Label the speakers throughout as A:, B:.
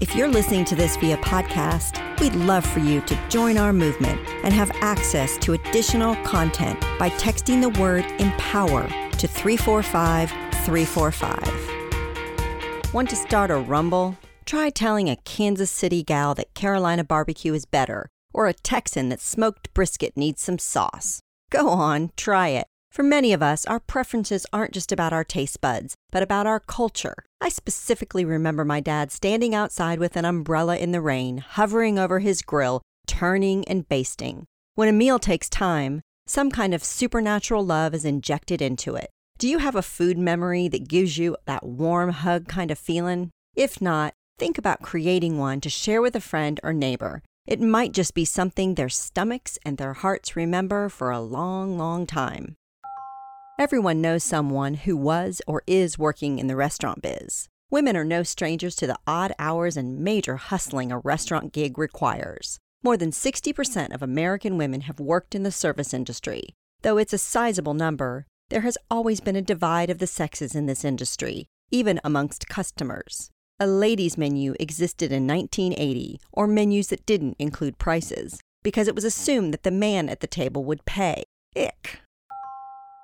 A: If you're listening to this via podcast, we'd love for you to join our movement and have access to additional content by texting the word empower to 345 345. Want to start a rumble? Try telling a Kansas City gal that Carolina barbecue is better, or a Texan that smoked brisket needs some sauce. Go on, try it. For many of us, our preferences aren't just about our taste buds, but about our culture. I specifically remember my dad standing outside with an umbrella in the rain, hovering over his grill, turning and basting. When a meal takes time, some kind of supernatural love is injected into it. Do you have a food memory that gives you that warm hug kind of feeling? If not, think about creating one to share with a friend or neighbor. It might just be something their stomachs and their hearts remember for a long, long time. Everyone knows someone who was or is working in the restaurant biz. Women are no strangers to the odd hours and major hustling a restaurant gig requires. More than 60% of American women have worked in the service industry. Though it's a sizable number, there has always been a divide of the sexes in this industry, even amongst customers. A ladies' menu existed in 1980, or menus that didn't include prices, because it was assumed that the man at the table would pay. Ick.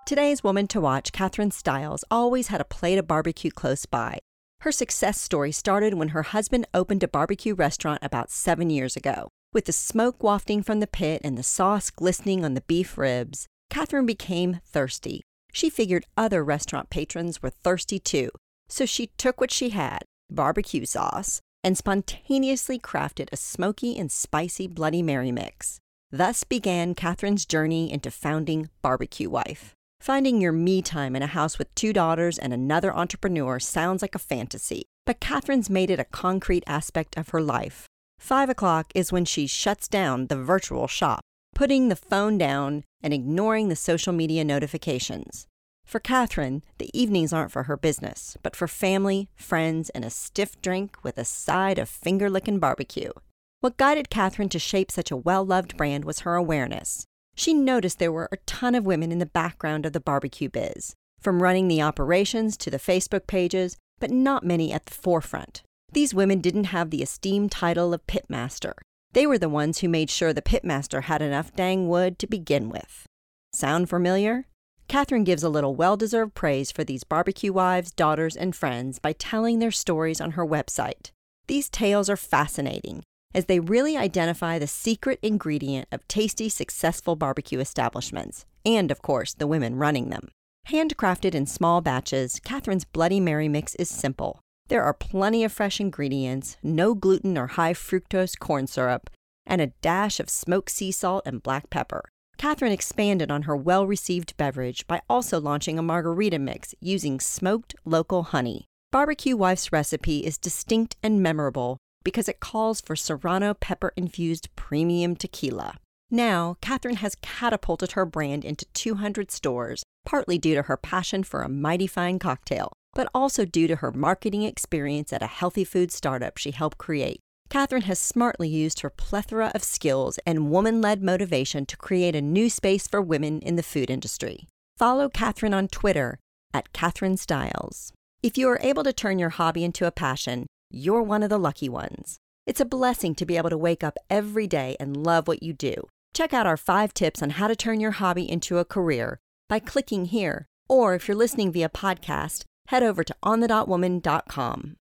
A: Today's woman to watch, Kathryn Stiles, always had a plate of barbecue close by. Her success story started when her husband opened a barbecue restaurant about seven years ago. With the smoke wafting from the pit and the sauce glistening on the beef ribs, Kathryn became thirsty. She figured other restaurant patrons were thirsty too, so she took what she had barbecue sauce and spontaneously crafted a smoky and spicy Bloody Mary mix. Thus began Kathryn's journey into founding Barbecue Wife. Finding your me time in a house with two daughters and another entrepreneur sounds like a fantasy, but Kathryn's made it a concrete aspect of her life. Five o'clock is when she shuts down the virtual shop, putting the phone down and ignoring the social media notifications. For Kathryn, the evenings aren't for her business, but for family, friends, and a stiff drink with a side of finger licking barbecue. What guided Kathryn to shape such a well loved brand was her awareness. She noticed there were a ton of women in the background of the barbecue biz, from running the operations to the Facebook pages, but not many at the forefront. These women didn't have the esteemed title of pitmaster. They were the ones who made sure the pitmaster had enough dang wood to begin with. Sound familiar? Catherine gives a little well deserved praise for these barbecue wives, daughters, and friends by telling their stories on her website. These tales are fascinating, as they really identify the secret ingredient of tasty, successful barbecue establishments, and of course, the women running them. Handcrafted in small batches, Catherine's Bloody Mary mix is simple. There are plenty of fresh ingredients, no gluten or high fructose corn syrup, and a dash of smoked sea salt and black pepper. Catherine expanded on her well received beverage by also launching a margarita mix using smoked local honey. Barbecue Wife's recipe is distinct and memorable because it calls for serrano pepper infused premium tequila. Now, Catherine has catapulted her brand into 200 stores, partly due to her passion for a mighty fine cocktail, but also due to her marketing experience at a healthy food startup she helped create. Catherine has smartly used her plethora of skills and woman led motivation to create a new space for women in the food industry. Follow Catherine on Twitter at Catherine Stiles. If you are able to turn your hobby into a passion, you're one of the lucky ones. It's a blessing to be able to wake up every day and love what you do. Check out our five tips on how to turn your hobby into a career by clicking here. Or if you're listening via podcast, head over to onthedotwoman.com.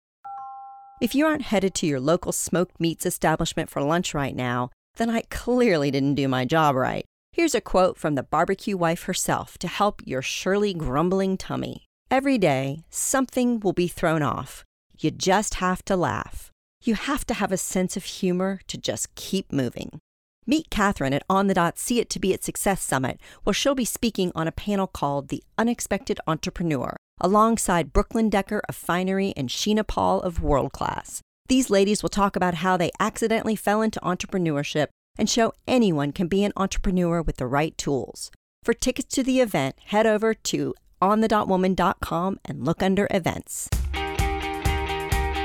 A: If you aren't headed to your local smoked meats establishment for lunch right now, then I clearly didn't do my job right. Here's a quote from the barbecue wife herself to help your surely grumbling tummy. Every day, something will be thrown off. You just have to laugh. You have to have a sense of humor to just keep moving. Meet Catherine at On the Dot See It to Be It Success Summit, where she'll be speaking on a panel called The Unexpected Entrepreneur, alongside Brooklyn Decker of Finery and Sheena Paul of World Class. These ladies will talk about how they accidentally fell into entrepreneurship and show anyone can be an entrepreneur with the right tools. For tickets to the event, head over to onthedotwoman.com and look under events.